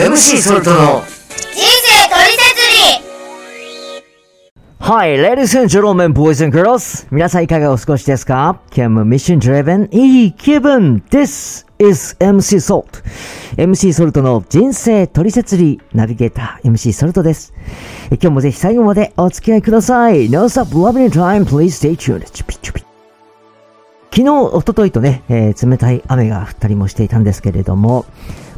MC ソルトの人生トリセツリ Hi, ladies and gentlemen, boys and girls. 皆さんいかがお過ごしですか今日もミッション driven いい気分 This is MC Salt. MC ソルトの人生トリセツリーナビゲーター MC ソルトです。え今日もぜひ最後までお付き合いください。No stop loving your time, please stay tuned. 昨日、一昨日とね、えー冷たい雨が降ったりもしていたんですけれども、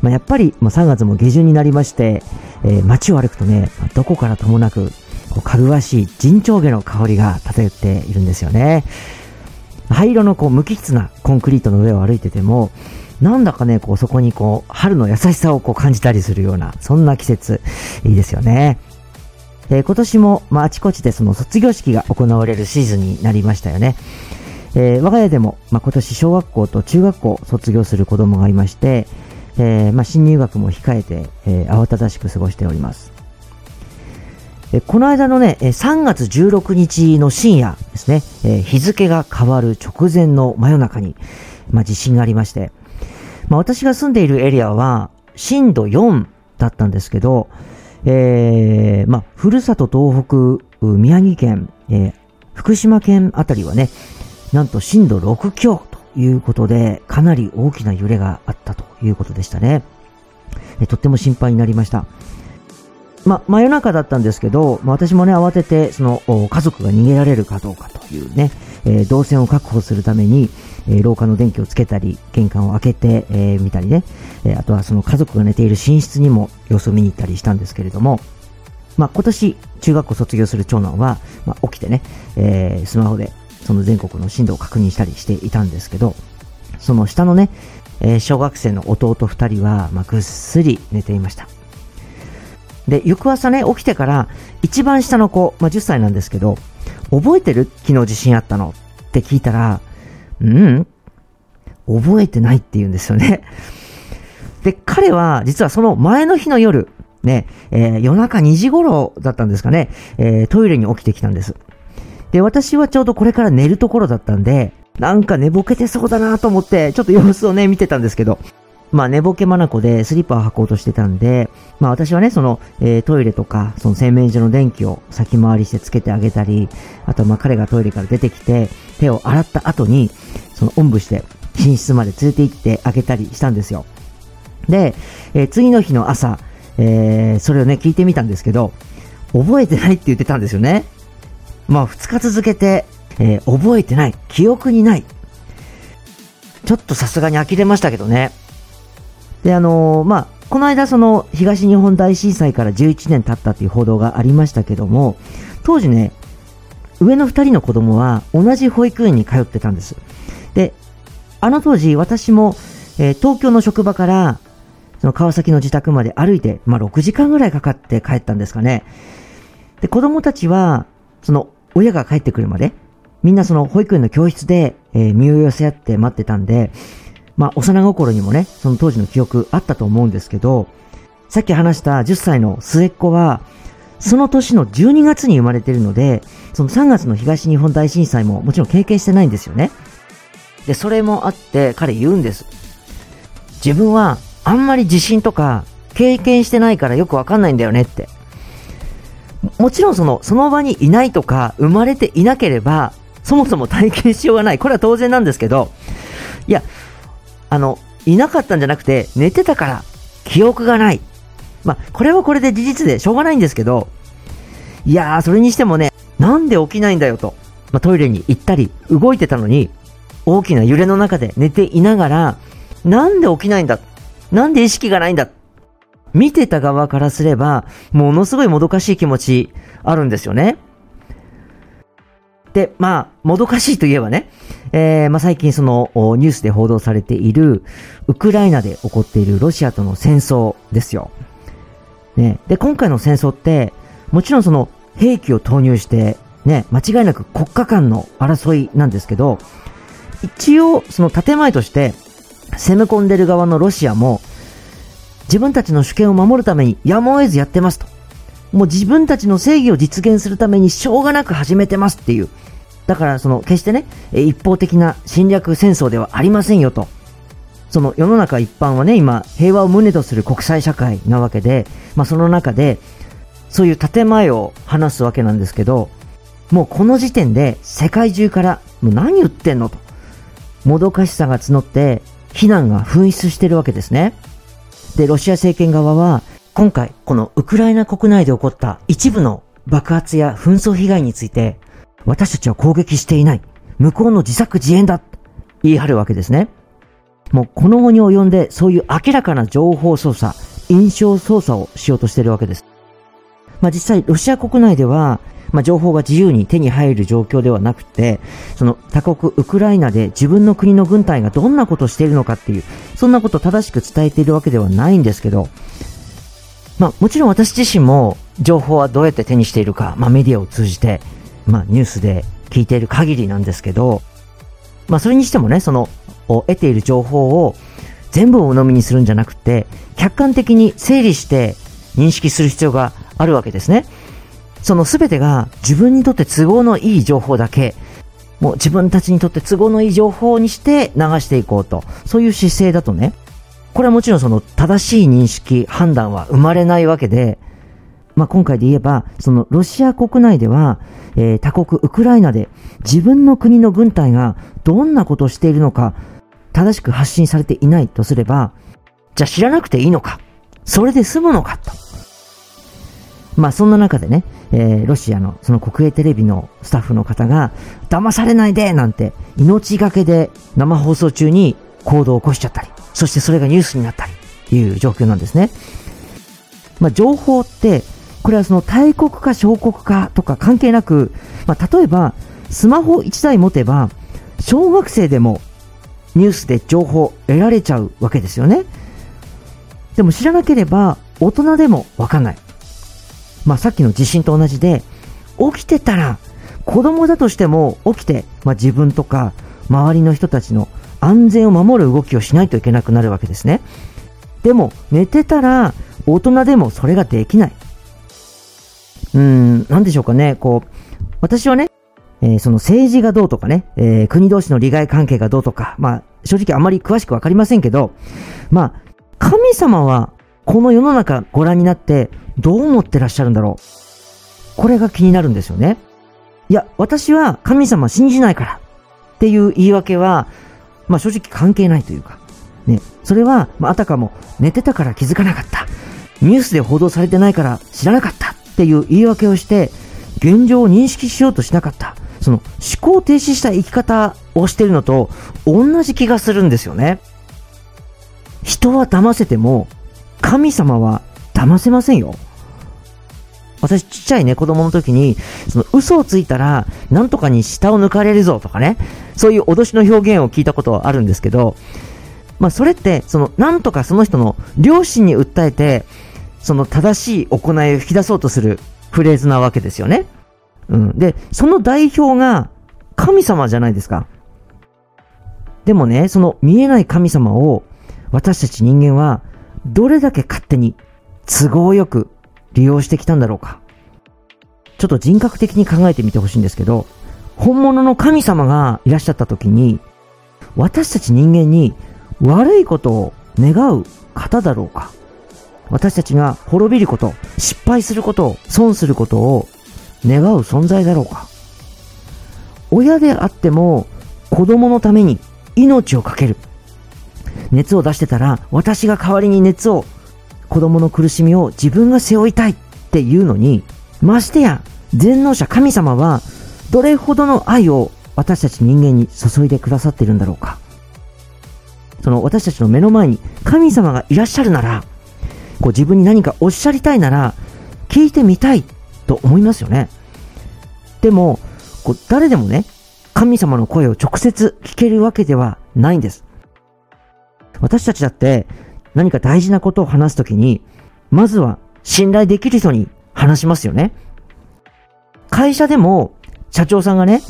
まあ、やっぱり、まあ、3月も下旬になりまして、えー街を歩くとね、どこからともなく、こうかぐわしい陣長毛の香りが漂っているんですよね。灰色のこう無機質なコンクリートの上を歩いてても、なんだかね、こうそこにこう春の優しさをこう感じたりするような、そんな季節、いいですよね。えー今年も、まあ、あちこちでその卒業式が行われるシーズンになりましたよね。えー我が家でも、まあ、今年小学校と中学校卒業する子供がいまして、えーまあ、新入学も控えて、えー慌ただしく過ごしております。えーこの間のね、3月16日の深夜ですね、えー日付が変わる直前の真夜中に、まあ、地震がありまして、まあ、私が住んでいるエリアは震度4だったんですけど、えーまあ、ふるさと東北、宮城県、えー福島県あたりはね、なんと震度6強ということで、かなり大きな揺れがあったということでしたね。えとっても心配になりました。ま、真夜中だったんですけど、まあ、私もね、慌てて、その、家族が逃げられるかどうかというね、えー動線を確保するために、えー廊下の電気をつけたり、玄関を開けて、えー見たりね、えーあとはその家族が寝ている寝室にも様子を見に行ったりしたんですけれども、まあ、今年、中学校卒業する長男は、まあ、起きてね、えースマホで、その全国の震度を確認したりしていたんですけど、その下のね、えー小学生の弟二人は、まあ、ぐっすり寝ていました。で、翌朝ね、起きてから、一番下の子、まあ、10歳なんですけど、覚えてる？昨日地震あったの？って聞いたら、うん、覚えてないって言うんですよね。で、彼は、実はその前の日の夜、ね、えー夜中2時頃だったんですかね、えートイレに起きてきたんです。で、私はちょうどこれから寝るところだったんで、なんか寝ぼけてそうだなと思って、ちょっと様子をね、見てたんですけど、まあ寝ぼけまなこでスリッパを履こうとしてたんで、まあ私はね、その、えートイレとか、その洗面所の電気を先回りしてつけてあげたり、あとまあ彼がトイレから出てきて、手を洗った後に、そのおんぶして寝室まで連れて行ってあげたりしたんですよ。で、えー次の日の朝、えーそれをね、聞いてみたんですけど、覚えてないって言ってたんですよね。まあ、2日続けて、えー覚えてない、記憶にない。ちょっとさすがに呆れましたけどね。で、あのーまあ、この間その東日本大震災から11年経ったっていう報道がありましたけども、当時ね、上の2人の子供は同じ保育園に通ってたんです。で、あの当時私も、えー東京の職場からその川崎の自宅まで歩いて、まあ、6時間ぐらいかかって帰ったんですかね。で、子供たちは、その、親が帰ってくるまで、みんなその保育園の教室で、えー身を寄せ合って待ってたんで、まあ、幼心にもね、その当時の記憶あったと思うんですけど、さっき話した10歳の末っ子は、その年の12月に生まれてるので、その3月の東日本大震災ももちろん経験してないんですよね。で、それもあって彼言うんです。自分はあんまり地震とか経験してないからよくわかんないんだよねって。もちろんその、その場にいないとか生まれていなければ、そもそも体験しようがない。これは当然なんですけど、いや、あの、いなかったんじゃなくて、寝てたから記憶がない。まあ、これはこれで事実でしょうがないんですけど、いやー、それにしてもね、なんで起きないんだよと。まあ、トイレに行ったり、動いてたのに、大きな揺れの中で寝ていながら、なんで起きないんだなんで意識がないんだ見てた側からすれば、ものすごいもどかしい気持ちあるんですよね。で、まあ、もどかしいといえばね、えー、まあ最近そのニュースで報道されている、ウクライナで起こっているロシアとの戦争ですよ。ね。で、今回の戦争って、もちろんその兵器を投入して、ね、間違いなく国家間の争いなんですけど、一応その建前として、攻め込んでる側のロシアも、自分たちの主権を守るためにやむを得ずやってますと。もう自分たちの正義を実現するためにしょうがなく始めてますっていう。だからその決してね、一方的な侵略戦争ではありませんよと。その世の中一般はね、今、平和を旨とする国際社会なわけで、まあその中で、そういう建前を話すわけなんですけど、もうこの時点で世界中から、もう何言ってんのと、もどかしさが募って、非難が噴出してるわけですね。で、ロシア政権側は、今回、このウクライナ国内で起こった一部の爆発や紛争被害について、私たちは攻撃していない。向こうの自作自演だ。言い張るわけですね。もうこの後に及んでそういう明らかな情報操作、印象操作をしようとしているわけです。まあ実際ロシア国内では、まあ情報が自由に手に入る状況ではなくて、その他国ウクライナで自分の国の軍隊がどんなことをしているのかっていう、そんなことを正しく伝えているわけではないんですけど、まあもちろん私自身も情報はどうやって手にしているか、まあメディアを通じて、まあニュースで聞いている限りなんですけど、まあそれにしてもね、その得ている情報を全部を鵜呑みにするんじゃなくて、客観的に整理して認識する必要があるわけですね。その全てが自分にとって都合のいい情報だけ、もう自分たちにとって都合のいい情報にして流していこうと、そういう姿勢だとね、これはもちろんその正しい認識、判断は生まれないわけで、まあ、今回で言えば、そのロシア国内では、えー、他国ウクライナで自分の国の軍隊がどんなことをしているのか、正しく発信されていないとすれば、じゃあ知らなくていいのか。それで済むのかと。まあそんな中でね、えー、ロシアのその国営テレビのスタッフの方が、騙されないでなんて命がけで生放送中に行動を起こしちゃったり、そしてそれがニュースになったりっていう状況なんですね。まあ情報って、これはその大国か小国かとか関係なく、まあ例えばスマホ1台持てば、小学生でもニュースで情報得られちゃうわけですよね。でも知らなければ大人でもわかんない。まあさっきの地震と同じで、起きてたら子供だとしても起きて、まあ自分とか周りの人たちの安全を守る動きをしないといけなくなるわけですね。でも寝てたら大人でもそれができない。うん、なんでしょうかね。こう、私はね、えー、その政治がどうとかね、えー、国同士の利害関係がどうとか、まあ、正直あまり詳しくわかりませんけど、まあ、神様はこの世の中ご覧になってどう思ってらっしゃるんだろう。これが気になるんですよね。いや、私は神様信じないからっていう言い訳は、まあ正直関係ないというか、ね、それは、まあ、あたかも寝てたから気づかなかった。ニュースで報道されてないから知らなかったっていう言い訳をして、現状を認識しようとしなかった。その思考停止した生き方をしてるのと同じ気がするんですよね。人は騙せても、神様は騙せませんよ。私ちっちゃいね、子供の時に、その嘘をついたら、なんとかに下を抜かれるぞとかね、そういう脅しの表現を聞いたことはあるんですけど、まあそれって、その、なんとかその人の良心に訴えて、その正しい行いを引き出そうとするフレーズなわけですよね。うん。で、その代表が神様じゃないですか。でもね、その見えない神様を私たち人間はどれだけ勝手に都合よく利用してきたんだろうか。ちょっと人格的に考えてみてほしいんですけど、本物の神様がいらっしゃった時に、私たち人間に悪いことを願う方だろうか。私たちが滅びること、失敗すること、損することを願う存在だろうか親であっても子供のために命を懸ける。熱を出してたら私が代わりに熱を、子供の苦しみを自分が背負いたいっていうのに、ましてや全能者神様はどれほどの愛を私たち人間に注いでくださっているんだろうか。その私たちの目の前に神様がいらっしゃるなら、こう自分に何かおっしゃりたいなら、聞いてみたいと思いますよね。でも、こう誰でもね、神様の声を直接聞けるわけではないんです。私たちだって何か大事なことを話すときに、まずは信頼できる人に話しますよね。会社でも社長さんがね、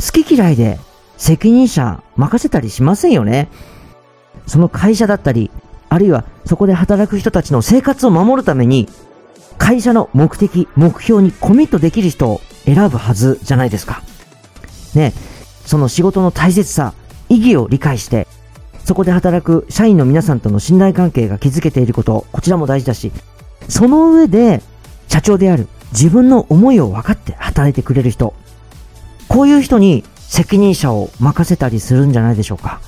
好き嫌いで責任者任せたりしませんよね。その会社だったり、あるいはそこで働く人たちの生活を守るために会社の目的、目標にコミットできる人を選ぶはずじゃないですか。ね、その仕事の大切さ、意義を理解して、そこで働く社員の皆さんとの信頼関係が築けていること、こちらも大事だし、その上で、社長である自分の思いを分かって働いてくれる人、こういう人に責任者を任せたりするんじゃないでしょうか。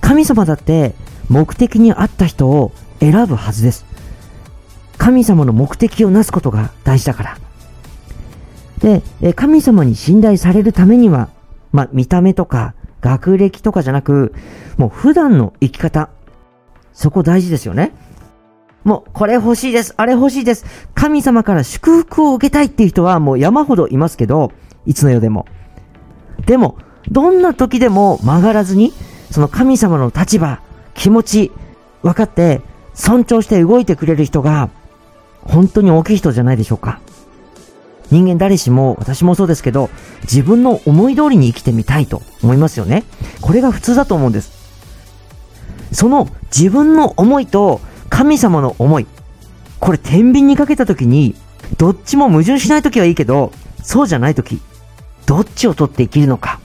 神様だって目的に合った人を選ぶはずです。神様の目的をなすことが大事だから。で、神様に信頼されるためには、まあ、見た目とか学歴とかじゃなく、もう普段の生き方、そこ大事ですよね。もう、これ欲しいです、あれ欲しいです。神様から祝福を受けたいっていう人はもう山ほどいますけど、いつの世でも。でも、どんな時でも曲がらずに、その神様の立場、気持ち、分かって、尊重して動いてくれる人が、本当に大きい人じゃないでしょうか。人間誰しも、私もそうですけど、自分の思い通りに生きてみたいと思いますよね。これが普通だと思うんです。その自分の思いと神様の思い。これ天秤にかけた時に、どっちも矛盾しない時はいいけど、そうじゃない時、どっちを取って生きるのか。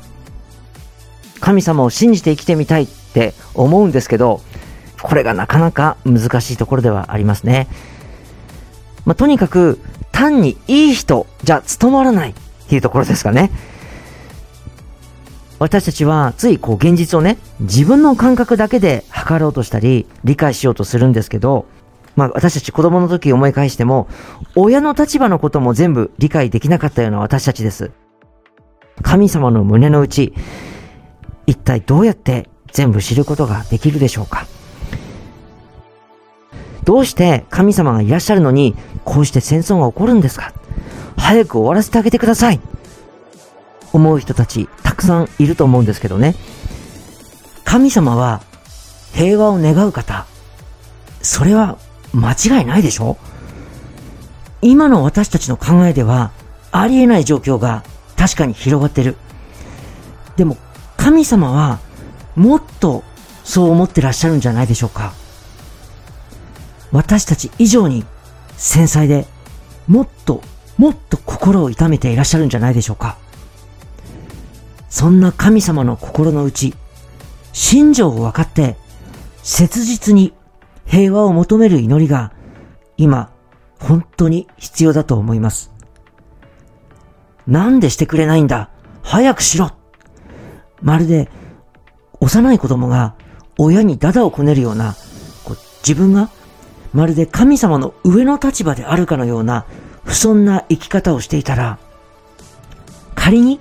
神様を信じて生きてみたいって思うんですけど、これがなかなか難しいところではありますね。まあ、とにかく、単にいい人じゃ務まらないっていうところですかね。私たちはついこう現実をね、自分の感覚だけで測ろうとしたり、理解しようとするんですけど、まあ私たち子供の時思い返しても、親の立場のことも全部理解できなかったような私たちです。神様の胸の内、一体どうやって全部知ることができるでしょうかどうして神様がいらっしゃるのに、こうして戦争が起こるんですか？早く終わらせてあげてください。思う人たち、たくさんいると思うんですけどね。神様は平和を願う方。それは間違いないでしょ？今の私たちの考えではありえない状況が確かに広がってる。でも神様はもっとそう思ってらっしゃるんじゃないでしょうか。私たち以上に繊細でもっともっと心を痛めていらっしゃるんじゃないでしょうか。そんな神様の心の内、心情を分かって、切実に平和を求める祈りが、今、本当に必要だと思います。なんでしてくれないんだ？早くしろまるで、幼い子供が親にダダをこねるような、こう自分がまるで神様の上の立場であるかのような不遜な生き方をしていたら、仮に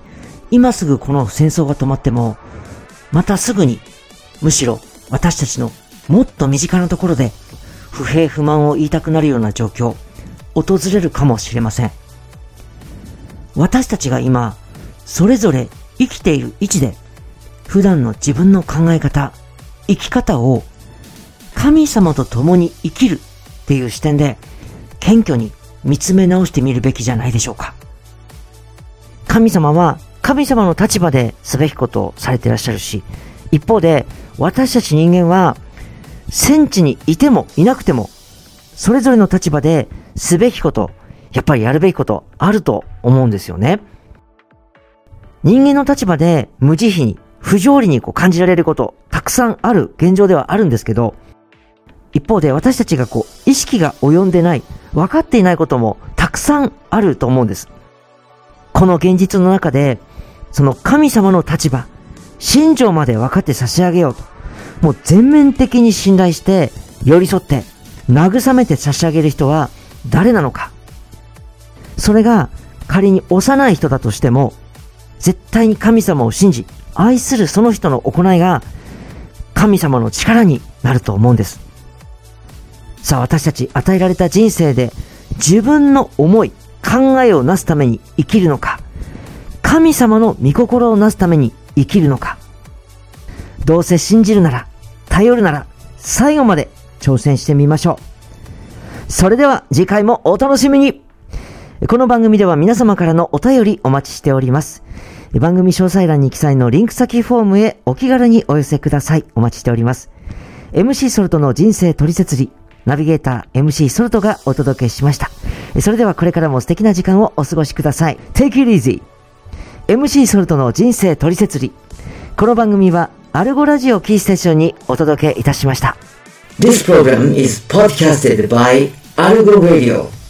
今すぐこの戦争が止まっても、またすぐに、むしろ私たちのもっと身近なところで不平不満を言いたくなるような状況、訪れるかもしれません。私たちが今、それぞれ生きている位置で、普段の自分の考え方、生き方を神様と共に生きるっていう視点で、謙虚に見つめ直してみるべきじゃないでしょうか。神様は神様の立場ですべきことをされていらっしゃるし、一方で私たち人間は戦地にいてもいなくても、それぞれの立場ですべきこと、やっぱりやるべきことあると思うんですよね。人間の立場で無慈悲に、不条理にこう感じられること、たくさんある現状ではあるんですけど、一方で私たちがこう、意識が及んでない、分かっていないこともたくさんあると思うんです。この現実の中で、その神様の立場、信条まで分かって差し上げようと。もう全面的に信頼して、寄り添って、慰めて差し上げる人は誰なのか。それが仮に幼い人だとしても、絶対に神様を信じ、愛するその人の行いが神様の力になると思うんです。さあ私たち与えられた人生で自分の思い、考えをなすために生きるのか、神様の御心をなすために生きるのか、どうせ信じるなら、頼るなら、最後まで挑戦してみましょう。それでは次回もお楽しみにこの番組では皆様からのお便りお待ちしております。番組詳細欄に記載のリンク先フォームへお気軽にお寄せください。お待ちしております。MC ソルトの人生取説理。ナビゲーター MC ソルトがお届けしました。それではこれからも素敵な時間をお過ごしください。Take it easy! MC ソルトの人生取説理。この番組はアルゴラジオキーステーションにお届けいたしました。This program is podcasted by Argo Radio.